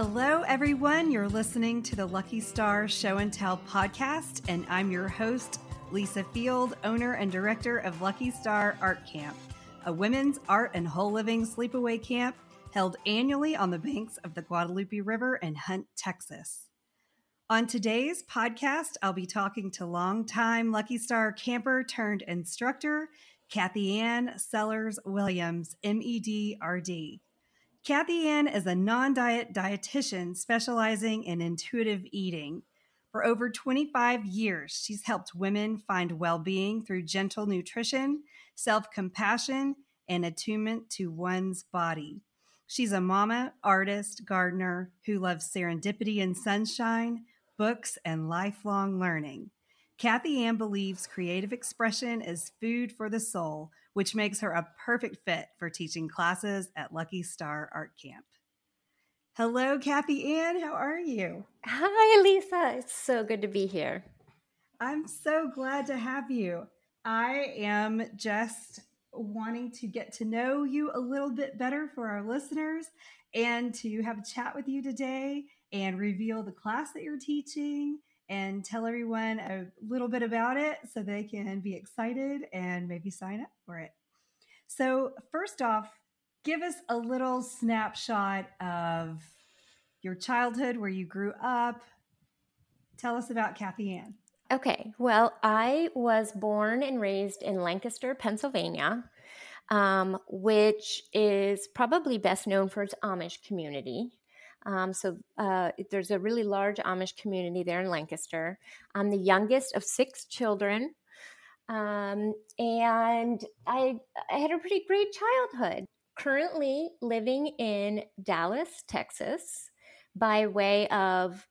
Hello, everyone. You're listening to the Lucky Star Show and Tell podcast, and I'm your host, Lisa Field, owner and director of Lucky Star Art Camp, a women's art and whole living sleepaway camp held annually on the banks of the Guadalupe River in Hunt, Texas. On today's podcast, I'll be talking to longtime Lucky Star camper turned instructor, Kathianne Sellers Williams, MED RD. Kathianne is a non diet dietitian specializing in intuitive eating. For over 25 years, she's helped women find well being through gentle nutrition, self compassion, and attunement to one's body. She's a mama, artist, gardener who loves serendipity and sunshine, books, and lifelong learning. Kathianne believes creative expression is food for the soul, which makes her a perfect fit for teaching classes at Lucky Star Art Camp. Hello, Kathianne. How are you? Hi, Lisa. It's so good to be here. I'm so glad to have you. I am just wanting to get to know you a little bit better for our listeners and to have a chat with you today and reveal the class that you're teaching and tell everyone a little bit about it so they can be excited and maybe sign up for it. So, first off, give us a little snapshot of your childhood, where you grew up. Tell us about Kathianne. Okay, well, I was born and raised in Lancaster, Pennsylvania, um, which is probably best known for its Amish community. Um, so uh, there's a really large Amish community there in Lancaster. I'm the youngest of six children. Um, and I, I had a pretty great childhood. Currently living in Dallas, Texas, by way of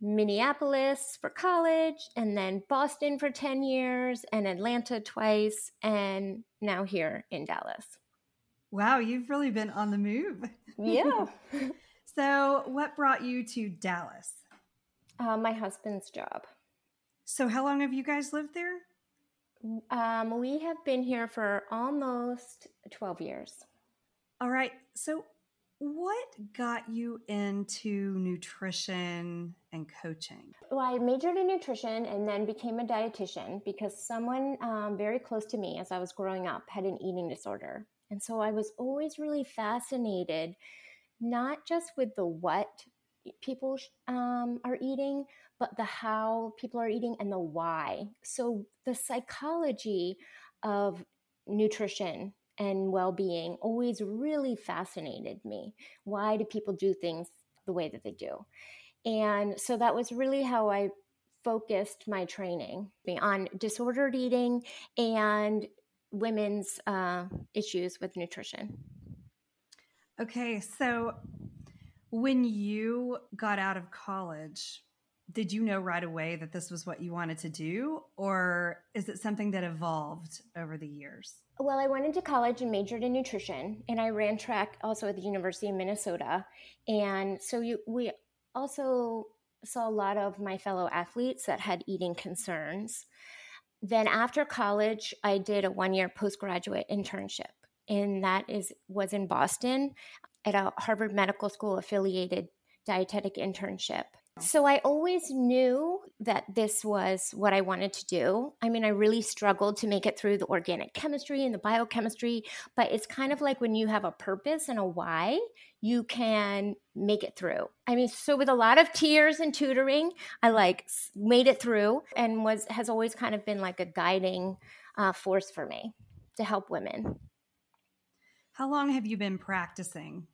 Minneapolis for college, and then Boston for 10 years, and Atlanta twice, and now here in Dallas. Wow, you've really been on the move. Yeah. so, what brought you to Dallas? Uh, my husband's job. So, how long have you guys lived there? Um, we have been here for almost 12 years. All right. So, what got you into nutrition and coaching? Well, I majored in nutrition and then became a dietitian because someone um, very close to me as I was growing up had an eating disorder. And so I was always really fascinated, not just with the what people um, are eating, but the how people are eating and the why. So the psychology of nutrition and well being always really fascinated me. Why do people do things the way that they do? And so that was really how I focused my training on disordered eating and women's uh, issues with nutrition. Okay, so when you got out of college, did you know right away that this was what you wanted to do, or is it something that evolved over the years? Well, I went into college and majored in nutrition, and I ran track also at the University of Minnesota. And so you, we also saw a lot of my fellow athletes that had eating concerns. Then after college, I did a one year postgraduate internship, and that is was in Boston at a Harvard Medical School affiliated dietetic internship. So I always knew that this was what I wanted to do. I mean, I really struggled to make it through the organic chemistry and the biochemistry, but it's kind of like when you have a purpose and a why, you can make it through. I mean, so with a lot of tears and tutoring, I like made it through and was has always kind of been like a guiding uh, force for me to help women. How long have you been practicing?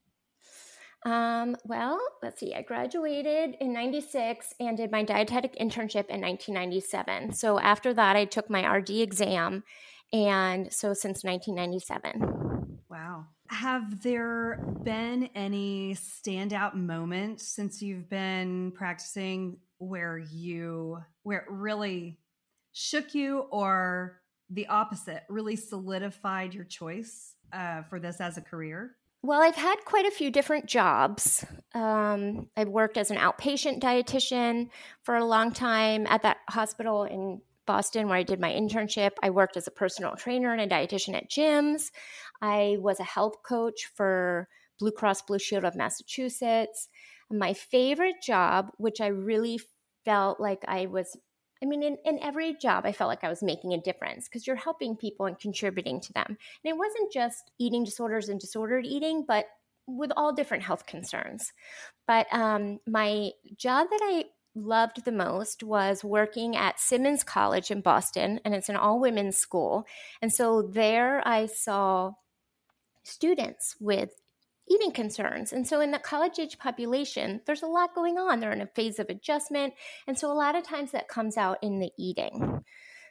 Um, well, let's see. I graduated in 96 and did my dietetic internship in 1997. So after that, I took my RD exam. And so since 1997. Wow. Have there been any standout moments since you've been practicing where you, where it really shook you or the opposite, really solidified your choice uh, for this as a career? Well, I've had quite a few different jobs. Um, I've worked as an outpatient dietitian for a long time at that hospital in Boston where I did my internship. I worked as a personal trainer and a dietitian at gyms. I was a health coach for Blue Cross Blue Shield of Massachusetts. My favorite job, which I really felt like I was I mean, in, in every job, I felt like I was making a difference because you're helping people and contributing to them. And it wasn't just eating disorders and disordered eating, but with all different health concerns. But um, my job that I loved the most was working at Simmons College in Boston, and it's an all women's school. And so there I saw students with eating concerns. And so in the college age population, there's a lot going on. They're in a phase of adjustment. And so a lot of times that comes out in the eating.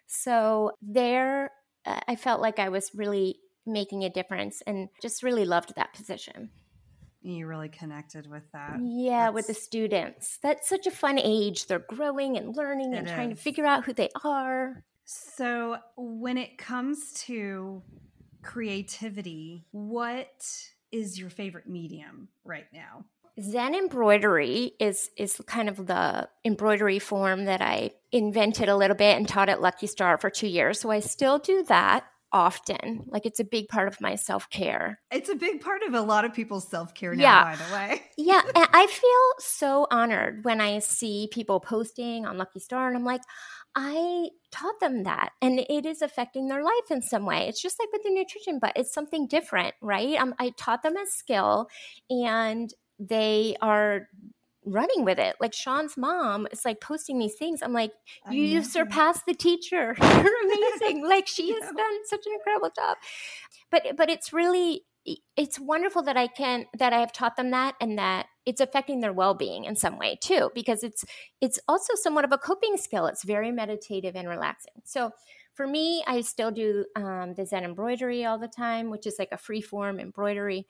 So there, uh, I felt like I was really making a difference and just really loved that position. You really connected with that. Yeah, That's... with the students. That's such a fun age. They're growing and learning it and trying to figure out who they are. So, when it comes to creativity, what is your favorite medium right now? Zen embroidery is is kind of the embroidery form that I invented a little bit and taught at Lucky Star for 2 years. So I still do that often. Like it's a big part of my self-care. It's a big part of a lot of people's self-care now yeah. by the way. yeah, and I feel so honored when I see people posting on Lucky Star and I'm like, I taught them that and it is affecting their life in some way. It's just like with the nutrition, but it's something different, right? Um, I taught them a skill and they are running with it. Like Sean's mom is like posting these things. I'm like, you, you surpassed the teacher. You're amazing. like she has done such an incredible job. But but it's really it's wonderful that I can that I have taught them that and that it's affecting their well-being in some way too because it's it's also somewhat of a coping skill. It's very meditative and relaxing. So for me, I still do um, the Zen embroidery all the time, which is like a free form embroidery.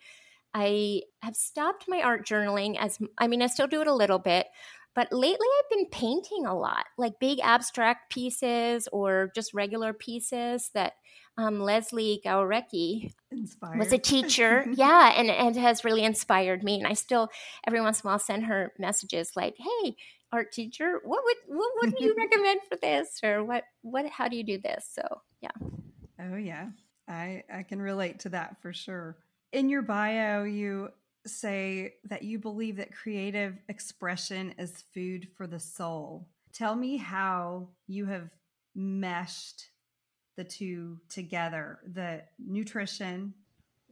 I have stopped my art journaling as I mean, I still do it a little bit, but lately I've been painting a lot, like big abstract pieces or just regular pieces that um, Leslie Gaurecki inspired. was a teacher. yeah, and, and has really inspired me. And I still, every once in a while, send her messages like, hey, art teacher, what would what would you recommend for this? Or what what how do you do this? So yeah. Oh yeah. I I can relate to that for sure. In your bio, you say that you believe that creative expression is food for the soul. Tell me how you have meshed the two together the nutrition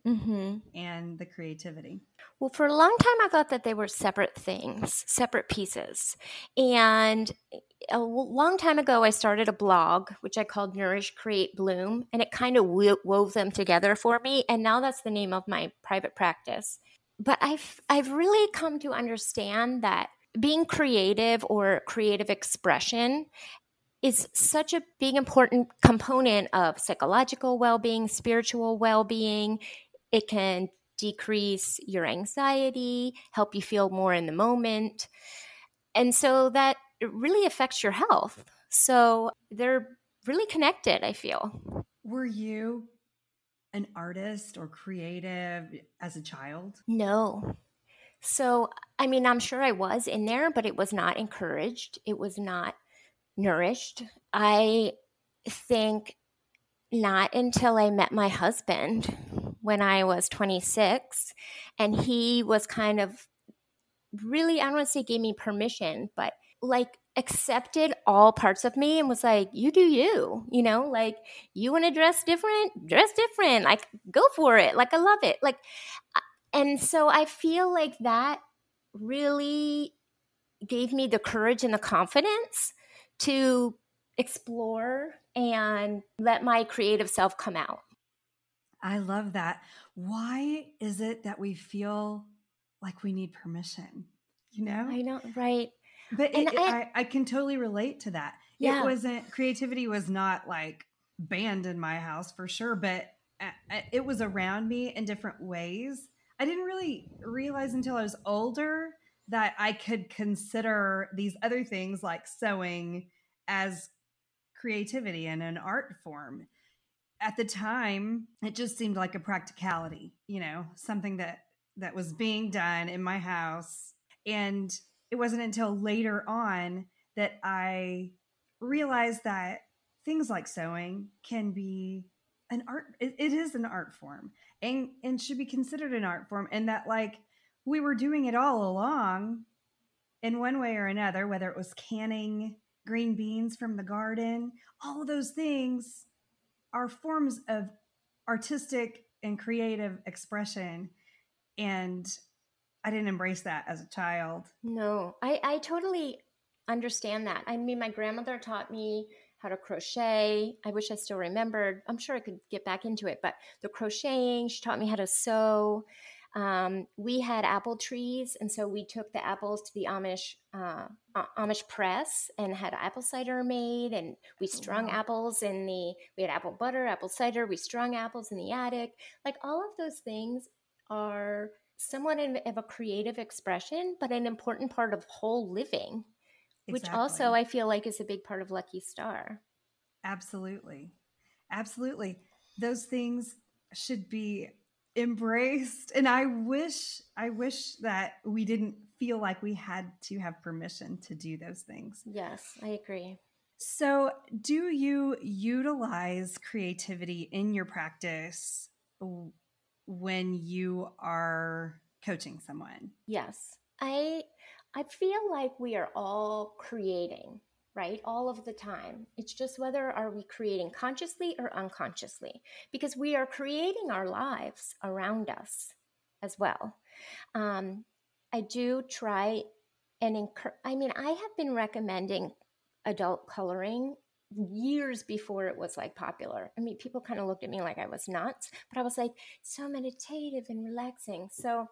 mm-hmm. and the creativity. Well, for a long time, I thought that they were separate things, separate pieces. And a long time ago, I started a blog, which I called Nourish, Create, Bloom, and it kind of wove them together for me. And now that's the name of my private practice but I've I've really come to understand that being creative or creative expression is such a big important component of psychological well-being, spiritual well-being. It can decrease your anxiety, help you feel more in the moment. And so that really affects your health. So they're really connected, I feel. Were you an artist or creative as a child? No. So, I mean, I'm sure I was in there, but it was not encouraged. It was not nourished. I think not until I met my husband when I was 26. And he was kind of really, I don't want to say gave me permission, but like accepted all parts of me and was like, you do you, you know, like you want to dress different, dress different, like go for it. Like I love it. Like, uh, and so I feel like that really gave me the courage and the confidence to explore and let my creative self come out. I love that. Why is it that we feel like we need permission? You know? I know, right. But it, I, I, I, can totally relate to that. Yeah. It wasn't creativity was not like banned in my house for sure, but uh, uh, it was around me in different ways. I didn't really realize until I was older that I could consider these other things like sewing as creativity and an art form. At the time, it just seemed like a practicality, you know, something that that was being done in my house and it wasn't until later on that I realized that things like sewing can be an art it, it is an art form and and should be considered an art form and that like we were doing it all along in one way or another, whether it was canning green beans from the garden, all those things are forms of artistic and creative expression. And I didn't embrace that as a child. No, I, I totally understand that. I mean, my grandmother taught me how to crochet. I wish I still remembered. I'm sure I could get back into it, but the crocheting, she taught me how to sew. Um, we had apple trees, and so we took the apples to the Amish uh, Amish press and had apple cider made, and we strung wow. apples in the. We had apple butter, apple cider. We strung apples in the attic. Like all of those things are somewhat of a creative expression, but an important part of whole living, exactly. which also I feel like is a big part of Lucky Star. Absolutely, absolutely. Those things should be embraced and i wish i wish that we didn't feel like we had to have permission to do those things. Yes i agree. So do you utilize creativity in your practice when you are coaching someone? Yes. I i feel like we are all creating right all of the time. It's just whether are we creating consciously or unconsciously because we are creating our lives around us as well. Um, i do try and i mean i have been recommending adult coloring years before it was like popular. I mean people kind of looked at me like i was nuts but i was like so meditative and relaxing. So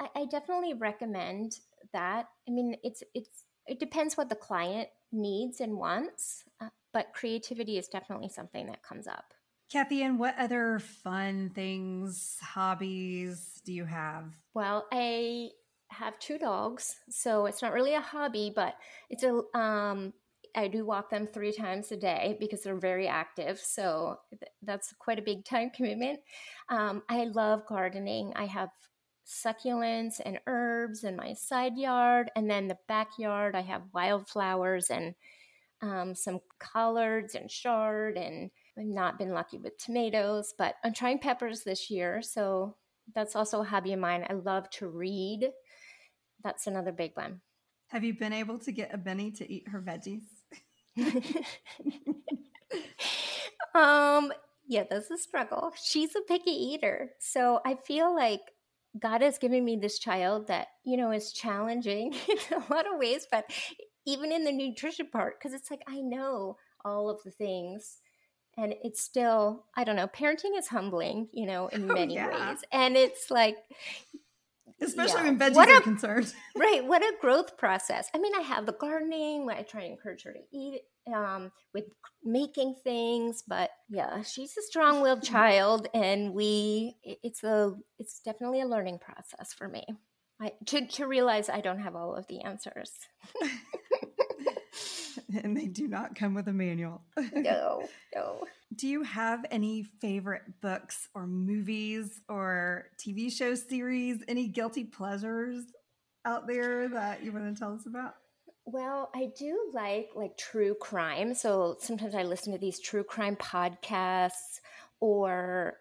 I, I definitely recommend that. I mean it's it's it depends what the client needs and wants, uh, but creativity is definitely something that comes up. Kathy, and what other fun things, hobbies do you have? Well, I have two dogs, so it's not really a hobby, but it's a um, I do walk them three times a day because they're very active. So th- that's quite a big time commitment. Um, I love gardening. I have succulents and herbs in my side yard. And then the backyard, I have wildflowers and um, some collards and chard. And I've not been lucky with tomatoes, but I'm trying peppers this year. So that's also a hobby of mine. I love to read. That's another big one. Have you been able to get a Benny to eat her veggies? um, yeah, that's a struggle. She's a picky eater. So I feel like God has given me this child that, you know, is challenging in a lot of ways, but even in the nutrition part, because it's like I know all of the things. And it's still, I don't know, parenting is humbling, you know, in oh, many oh, yeah. ways. And it's like, especially yeah. when veggies what are a, concerned. right. What a growth process. I mean, I have the gardening, I try to encourage her to eat um, with making things, but yeah, she's a strong-willed child, and we it's a it's definitely a learning process for me. I, to to realize I don't have all of the answers. and they do not come with a manual. no, no. Do you have any favorite books or movies or TV show series? Any guilty pleasures out there that you want to tell us about? Well, I do like like true crime. So sometimes I listen to these true crime podcasts or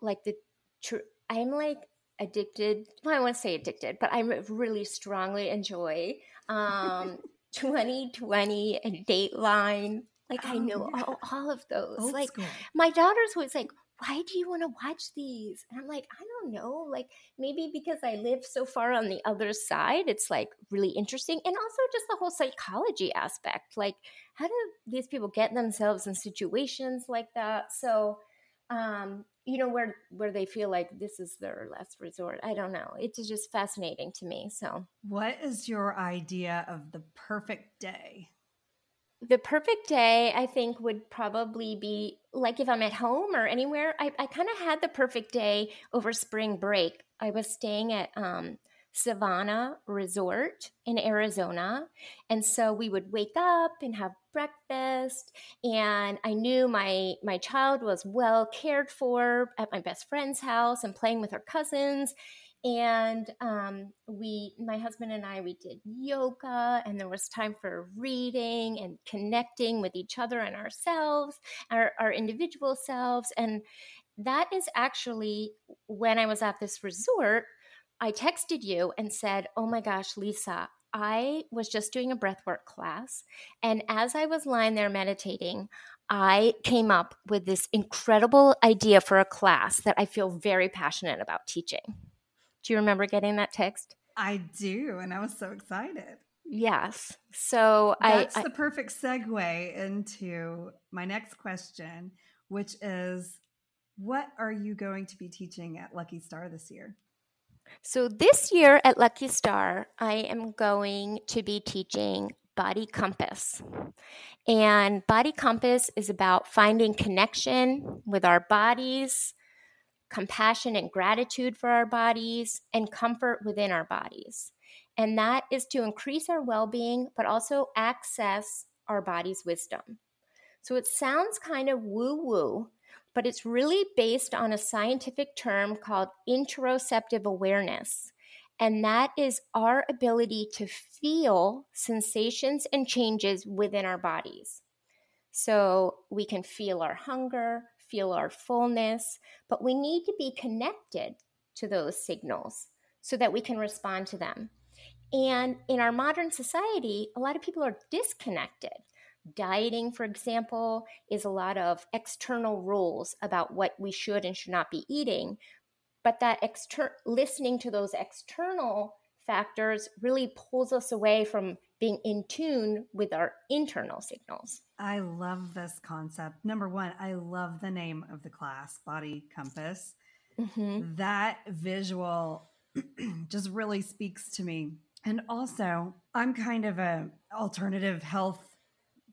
like the true I'm like addicted. Well, I won't say addicted, but I really strongly enjoy um 2020 and Dateline. Like oh, I know yeah. all, all, of those. Old like school. my daughter's always like, why do you want to watch these? And I'm like, I don't know. Like maybe because I live so far on the other side, it's like really interesting. And also just the whole psychology aspect. Like, how do these people get themselves in situations like that? So, um, you know, where where they feel like this is their last resort. I don't know. It's just fascinating to me. So what is your idea of the perfect day? The perfect day i think would probably be like if i'm at home or anywhere i, I kind of had the perfect day over spring break. I was staying at um, Civana resort in arizona and so we would wake up and have breakfast and i knew my my child was well cared for at my best friend's house and playing with her cousins and um, we my husband and i we did yoga and there was time for reading and connecting with each other and ourselves our, our individual selves and that is actually when i was at this resort I texted you and said, Oh my gosh, Lisa, I was just doing a breathwork class. And as I was lying there meditating, I came up with this incredible idea for a class that I feel very passionate about teaching. Do you remember getting that text? I do. And I was so excited. Yes. So that's I, the perfect segue into my next question, which is what are you going to be teaching at Lucky Star this year? So, this year at Lucky Star, I am going to be teaching Body Compass. And Body Compass is about finding connection with our bodies, compassion and gratitude for our bodies, and comfort within our bodies. And that is to increase our well being, but also access our body's wisdom. So it sounds kind of woo woo, but it's really based on a scientific term called interoceptive awareness. And that is our ability to feel sensations and changes within our bodies. So we can feel our hunger, feel our fullness, but we need to be connected to those signals so that we can respond to them. And in our modern society, a lot of people are disconnected. Dieting, for example, is a lot of external rules about what we should and should not be eating. But that exter- listening to those external factors really pulls us away from being in tune with our internal signals. I love this concept. Number one, I love the name of the class, Body Compass. Mm-hmm. That visual just really speaks to me. And also, I'm kind of a alternative health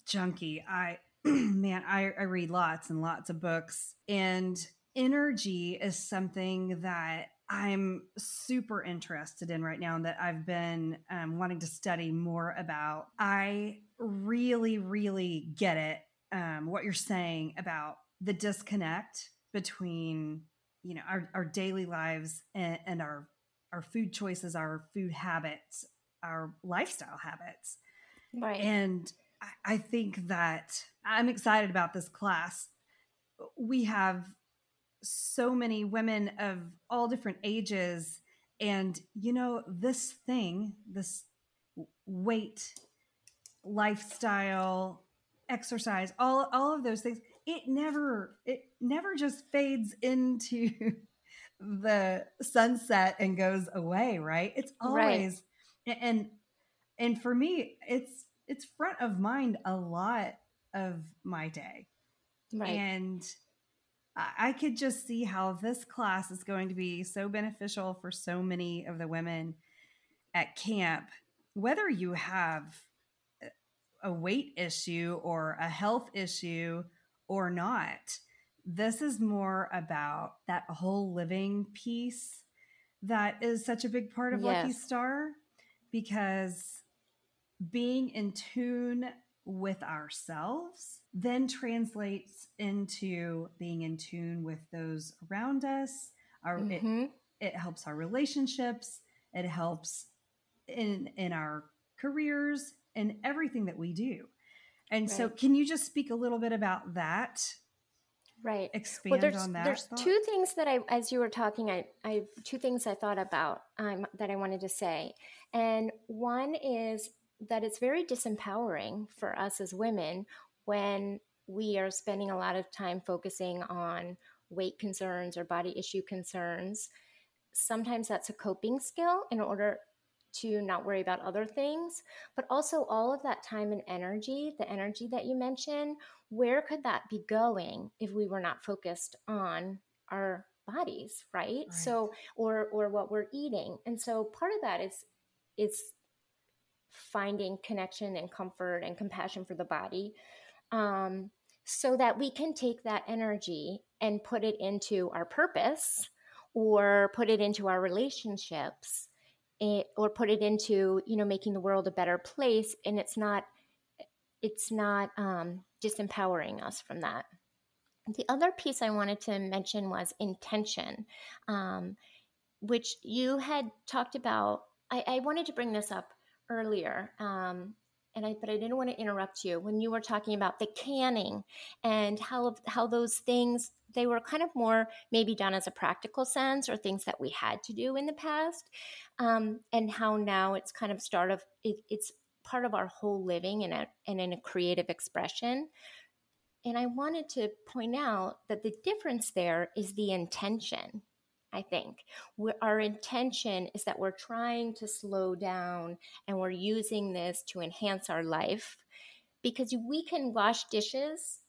junkie. I man, I, I read lots and lots of books, and energy is something that I'm super interested in right now and that I've been um, wanting to study more about. I really, really get it. Um, what you're saying about the disconnect between you know our, our daily lives and, and our our food choices, our food habits, our lifestyle habits. Right. And I think that I'm excited about this class. We have so many women of all different ages. And, you know, this thing, this weight, lifestyle, exercise, all, all of those things, it never, it never just fades into the sunset and goes away, right? It's always, right. and, and for me, it's, it's front of mind a lot of my day. Right. And I could just see how this class is going to be so beneficial for so many of the women at camp, whether you have a weight issue or a health issue or not. This is more about that whole living piece that is such a big part of yes. Lucky Star because being in tune with ourselves then translates into being in tune with those around us our mm-hmm. it, it helps our relationships it helps in in our careers and everything that we do and right. so can you just speak a little bit about that right expand well, there's, on that there's thought? two things that i as you were talking i i two things i thought about um, that i wanted to say and one is that it's very disempowering for us as women when we are spending a lot of time focusing on weight concerns or body issue concerns. Sometimes that's a coping skill in order to not worry about other things, but also all of that time and energy, the energy that you mentioned, where could that be going if we were not focused on our bodies, right? right? So or or what we're eating. And so part of that is is finding connection and comfort and compassion for the body um, so that we can take that energy and put it into our purpose or put it into our relationships eh, or put it into you know making the world a better place and it's not it's not um, disempowering us from that. The other piece i wanted to mention was intention um, which you had talked about I, I wanted to bring this up earlier, um, and I but I didn't want to interrupt you when you were talking about the canning and how how those things they were kind of more maybe done as a practical sense or things that we had to do in the past um, and how now it's kind of start of it, it's part of our whole living and, and in a creative expression. And i wanted to point out that the difference there is the intention I think. We're, our intention is that we're trying to slow down and we're using this to enhance our life because we can wash dishes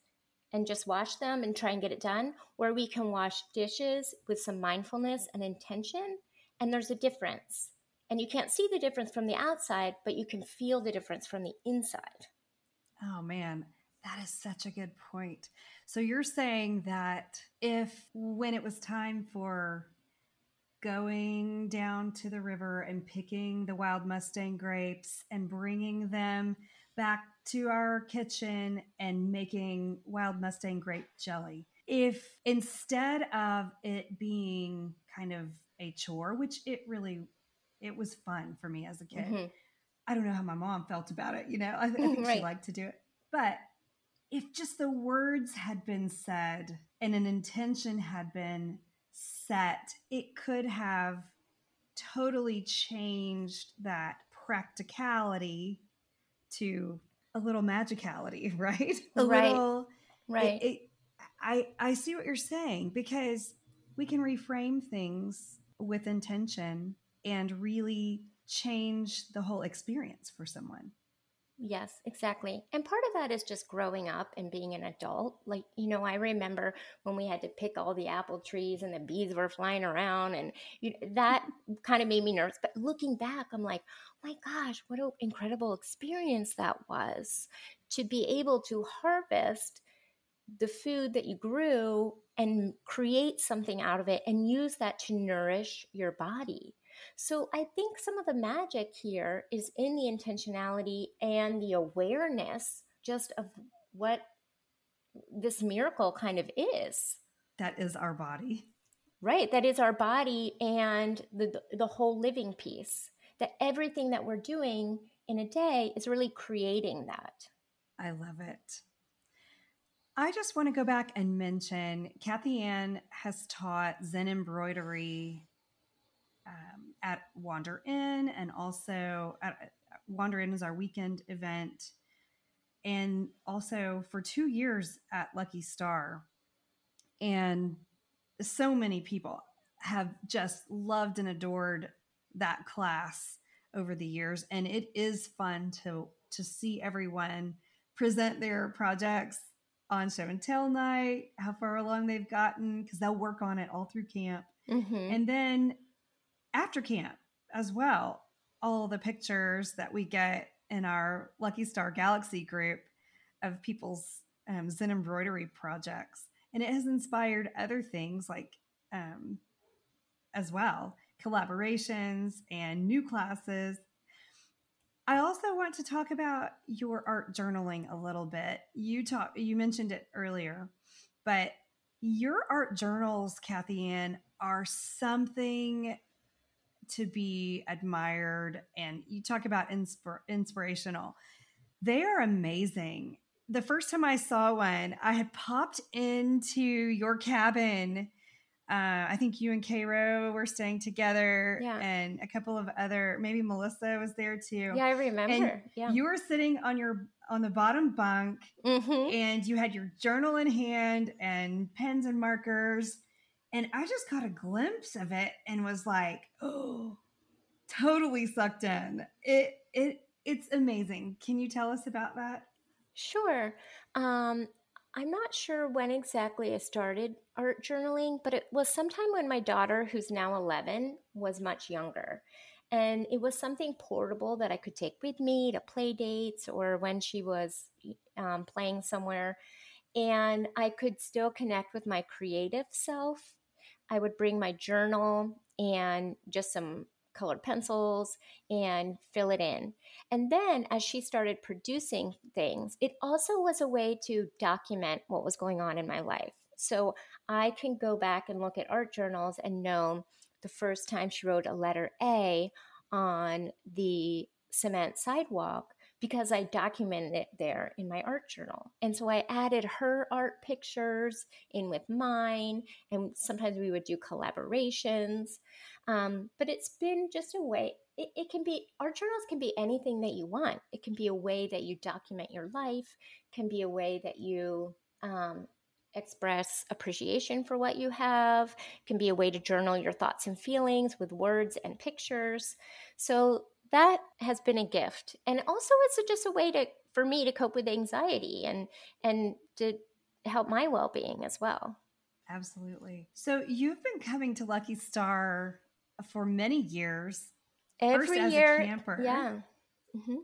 and just wash them and try and get it done, or we can wash dishes with some mindfulness and intention, and there's a difference. And you can't see the difference from the outside, but you can feel the difference from the inside. Oh, man. That is such a good point. So you're saying that if when it was time for going down to the river and picking the wild Mustang grapes and bringing them back to our kitchen and making wild Mustang grape jelly. If instead of it being kind of a chore, which it really it was fun for me as a kid. Mm-hmm. I don't know how my mom felt about it, you know. I, I think right. she liked to do it. But if just the words had been said and an intention had been set, it could have totally changed that practicality to a little magicality, right? A right. little right. It, it, I I see what you're saying because we can reframe things with intention and really change the whole experience for someone. Yes, exactly. And part of that is just growing up and being an adult. Like, you know, I remember when we had to pick all the apple trees and the bees were flying around, and you, that kind of made me nervous. But looking back, I'm like, my gosh, what an incredible experience that was to be able to harvest the food that you grew and create something out of it and use that to nourish your body. So I think some of the magic here is in the intentionality and the awareness just of what this miracle kind of is. That is our body. Right, that is our body and the the whole living piece. That everything that we're doing in a day is really creating that. I love it. I just want to go back and mention Kathianne has taught Zen embroidery um, at Wander Inn and also at Wander Inn is our weekend event. And also for two years at Lucky Star. And so many people have just loved and adored that class over the years. And it is fun to to see everyone present their projects on show and tell night, how far along they've gotten, because they'll work on it all through camp. Mm-hmm. And then after camp as well. All the pictures that we get in our Lucky Star Galaxy group of people's um, Zen embroidery projects. And it has inspired other things like um, as well collaborations and new classes. I also want to talk about your art journaling a little bit. You talk you mentioned it earlier, but your art journals, Kathianne, are something to be admired and you talk about inspir- inspirational they are amazing the first time i saw one i had popped into your cabin uh, I think you and Cairo were staying together, yeah. and a couple of other, maybe Melissa was there too. Yeah, I remember. And yeah, you were sitting on your on the bottom bunk, mm-hmm. and you had your journal in hand and pens and markers, and I just got a glimpse of it and was like, oh, totally sucked in. It it it's amazing. Can you tell us about that? Sure. Um, I'm not sure when exactly I started art journaling, but it was sometime when my daughter, who's now 11, was much younger. And it was something portable that I could take with me to play dates or when she was um, playing somewhere. And I could still connect with my creative self I would bring my journal and just some colored pencils and fill it in. And then as she started producing things, it also was a way to document what was going on in my life. So I can go back and look at art journals and know the first time she wrote a letter A on the cement sidewalk because I documented it there in my art journal. And so I added her art pictures in with mine, and sometimes we would do collaborations. Um, but it's been just a way, it, it can be, art journals can be anything that you want. It can be a way that you document your life, can be a way that you um, express appreciation for what you have, can be a way to journal your thoughts and feelings with words and pictures. So that has been a gift. And also it's just a way to for me to cope with anxiety and and to help my well-being as well. Absolutely. So you've been coming to Lucky Star for many years. Every year, Yeah. Mm-hmm.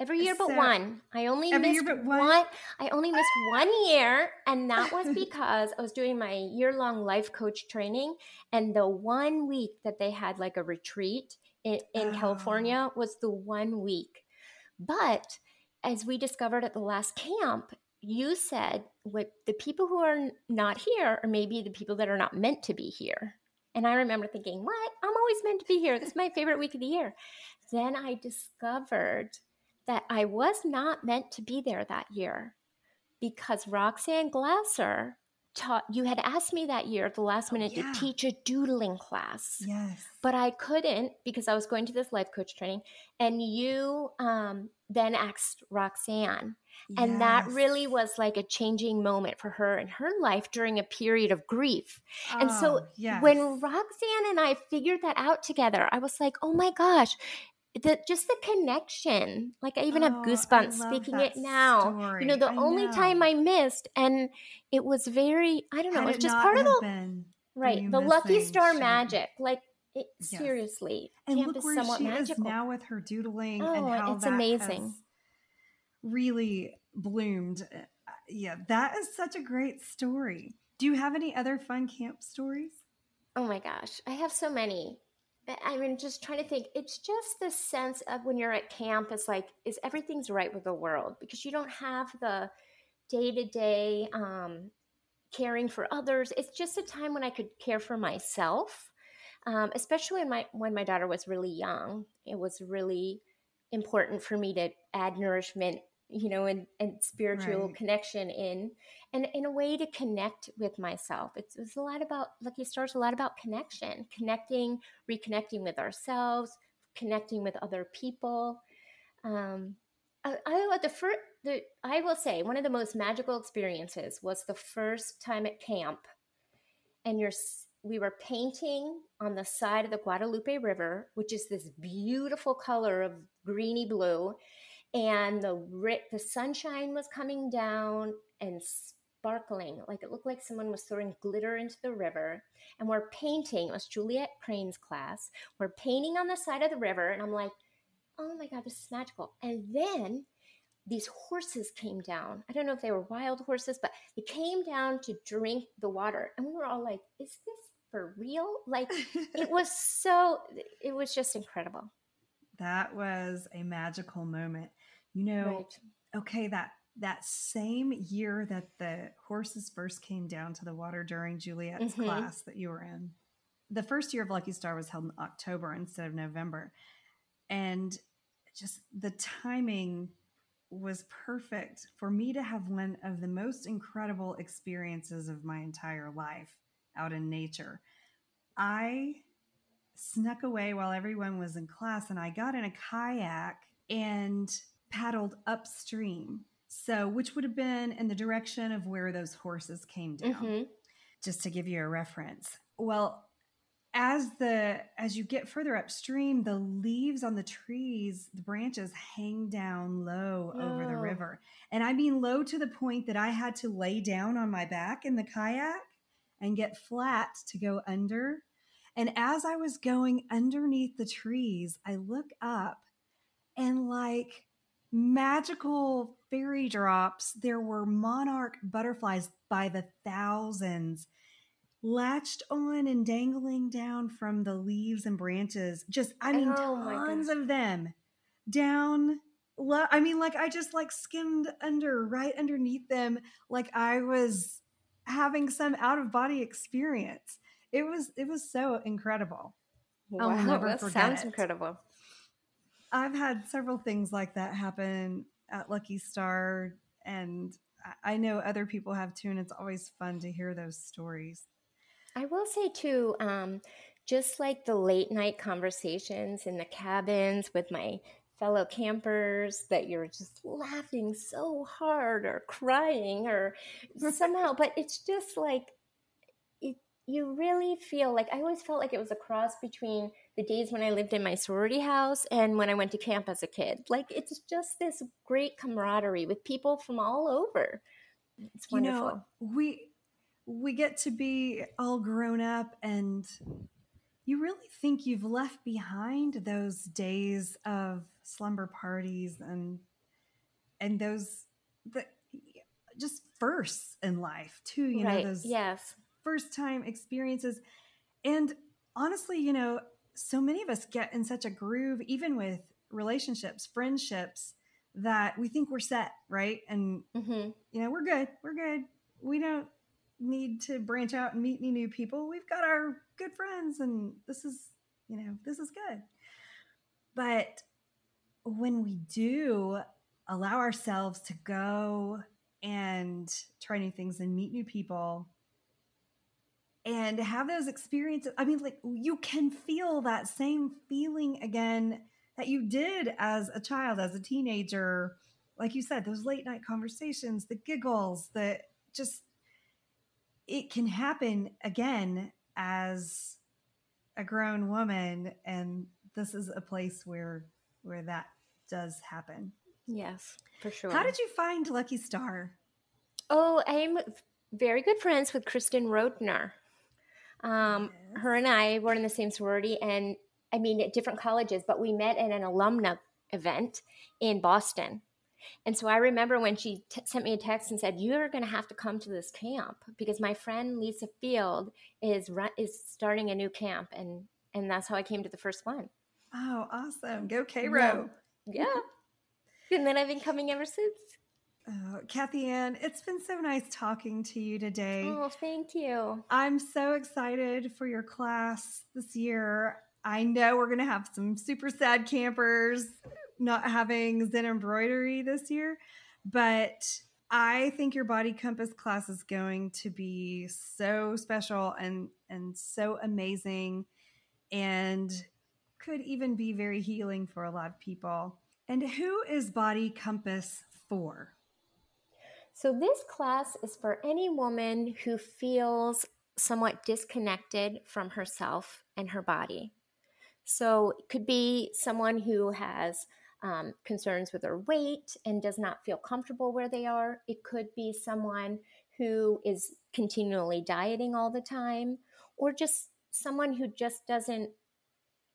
Every year but one. I only missed one. one. I only missed one year, and that was because I was doing my year-long life coach training, and the one week that they had like a retreat in, in oh. California was the one week. But as we discovered at the last camp, you said what the people who are not here are maybe the people that are not meant to be here. And I remember thinking, what? I'm always meant to be here. This is my favorite week of the year. Then I discovered that I was not meant to be there that year because Roxanne Glasser taught you had asked me that year at the last oh, minute oh, yeah. to teach a doodling class. Yes. But I couldn't because I was going to this life coach training and you um, then asked Roxanne. And yes. that really was like a changing moment for her in her life during a period of grief. Oh, and so oh, yes. when Roxanne and I figured that out together, I was like, oh my gosh, the just the connection like i even oh, have goosebumps speaking it now story. you know the I only know. time i missed and it was very i don't know it's just part of the right the lucky star magic like it, yes. seriously and camp look where somewhat she magical. is now with her doodling oh, and how it's amazing really bloomed uh, yeah that is such a great story do you have any other fun camp stories oh my gosh i have so many I mean, just trying to think. It's just the sense of when you're at camp, it's like, is everything's right with the world? Because you don't have the day to day caring for others. It's just a time when I could care for myself, um, especially when my when my daughter was really young. It was really important for me to add nourishment you know, and, and spiritual right. connection in, and in a way to connect with myself. It's, it's a lot about Lucky Stars, a lot about connection, connecting, reconnecting with ourselves, connecting with other people. Um, I, I the first, the, I will say one of the most magical experiences was the first time at camp, and you're we were painting on the side of the Guadalupe River, which is this beautiful color of greeny blue and the the sunshine was coming down and sparkling like it looked like someone was throwing glitter into the river. And we're painting it was Juliette Crane's class. We're painting on the side of the river and i'm like oh my god this is magical. And then these horses came down. I don't know if they were wild horses but they came down to drink the water. And we were all like is this for real? Like it was so it was just incredible. That was a magical moment you know, right. okay, that that same year that the horses first came down to the water during Juliette's mm-hmm. class that you were in, the first year of Lucky Star was held in October instead of November. And just the timing was perfect for me to have one of the most incredible experiences of my entire life out in nature. I snuck away while everyone was in class and I got in a kayak and paddled upstream. So, which would have been in the direction of where those horses came down, mm-hmm. just to give you a reference. Well, as the as you get further upstream, the leaves on the trees, the branches hang down low oh. over the river. And I mean low to the point that I had to lay down on my back in the kayak and get flat to go under. And as I was going underneath the trees, I look up and like magical fairy drops. There were monarch butterflies by the thousands latched on and dangling down from the leaves and branches. Just, I mean, oh tons of them down. I mean, like I just like skimmed under, right underneath them, like I was having some out of body experience. It was, it was so incredible. Wow, I'll oh, never that sounds it. incredible. I've had several things like that happen at Lucky Star, and I know other people have too, and it's always fun to hear those stories. I will say too, um, just like the late night conversations in the cabins with my fellow campers that you're just laughing so hard or crying or somehow, but it's just like it, you really feel like I always felt like it was a cross between the days when I lived in my sorority house and when I went to camp as a kid. Like it's just this great camaraderie with people from all over. It's wonderful. You know, we we get to be all grown up and you really think you've left behind those days of slumber parties and and those the just firsts in life too you right. know those yes first time experiences and honestly you know so many of us get in such a groove even with relationships friendships that we think we're set right? And mm-hmm. you know we're good we're good. We don't need to branch out and meet any new people. We've got our good friends and this is you know this is good. But when we do allow ourselves to go and try new things and meet new people and have those experiences i mean like you can feel that same feeling again that you did as a child as a teenager. Like you said those late night conversations the giggles the just it can happen again as a grown woman and this is a place where where that does happen. Yes for sure. How did you find lucky star? Oh i'm very good friends with kristen rodner um, her and i were in the same sorority and i mean at different colleges but we met at an alumna event in boston and so I remember when she t- sent me a text and said, "You're going to have to come to this camp because my friend Lisa Field is run- is starting a new camp," and and that's how I came to the first one. Oh, awesome! Go Row. Yeah. yeah. and then I've been coming ever since. Oh, Kathianne, it's been so nice talking to you today. Oh, thank you. I'm so excited for your class this year. I know we're going to have some super sad campers not having Zen embroidery this year, but I think your body compass class is going to be so special and and so amazing and could even be very healing for a lot of people. And who is body compass for? So this class is for any woman who feels somewhat disconnected from herself and her body. So it could be someone who has um, concerns with their weight and does not feel comfortable where they are. It could be someone who is continually dieting all the time, or just someone who just doesn't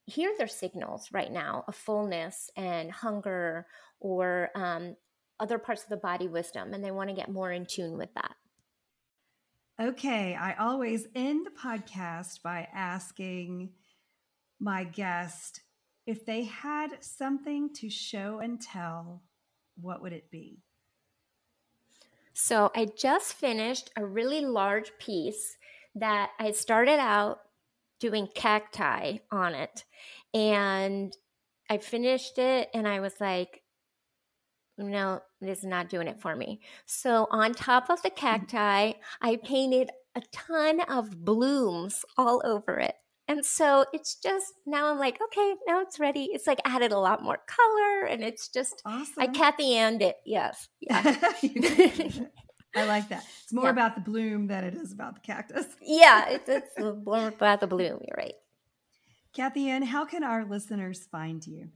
hear their signals right now of fullness and hunger or um, other parts of the body wisdom, and they want to get more in tune with that. Okay, I always end the podcast by asking my guest if they had something to show and tell, what would it be? So I just finished a really large piece that I started out doing cacti on it. And I finished it and I was like, no, this is not doing it for me. So on top of the cacti, I painted a ton of blooms all over it. And so it's just now I'm like, okay, now it's ready. It's like added a lot more color and it's just awesome. I Kathy and it. Yes. Yeah. I like that. It's more yeah. about the bloom than it is about the cactus. yeah, it's, it's more about the bloom. You're right. Kathianne, how can our listeners find you?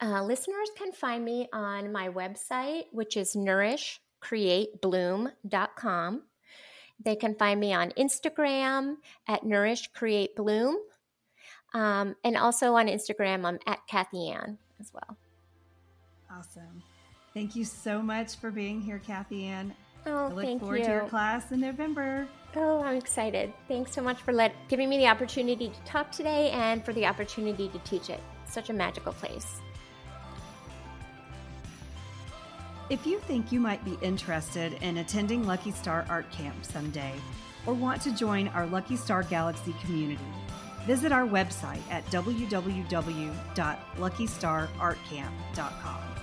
Uh, listeners can find me on my website, which is nourishcreatebloom.com. They can find me on Instagram at nourishcreatebloom. Um, and also on Instagram, I'm at Kathianne as well. Awesome. Thank you so much for being here, Kathianne. Oh, I look thank forward you. to your class in November. Oh, I'm excited. Thanks so much for let, giving me the opportunity to talk today and for the opportunity to teach it. Such a magical place. If you think you might be interested in attending Lucky Star Art Camp someday, or want to join our Lucky Star Galaxy community, visit our website at www.luckystarartcamp.com.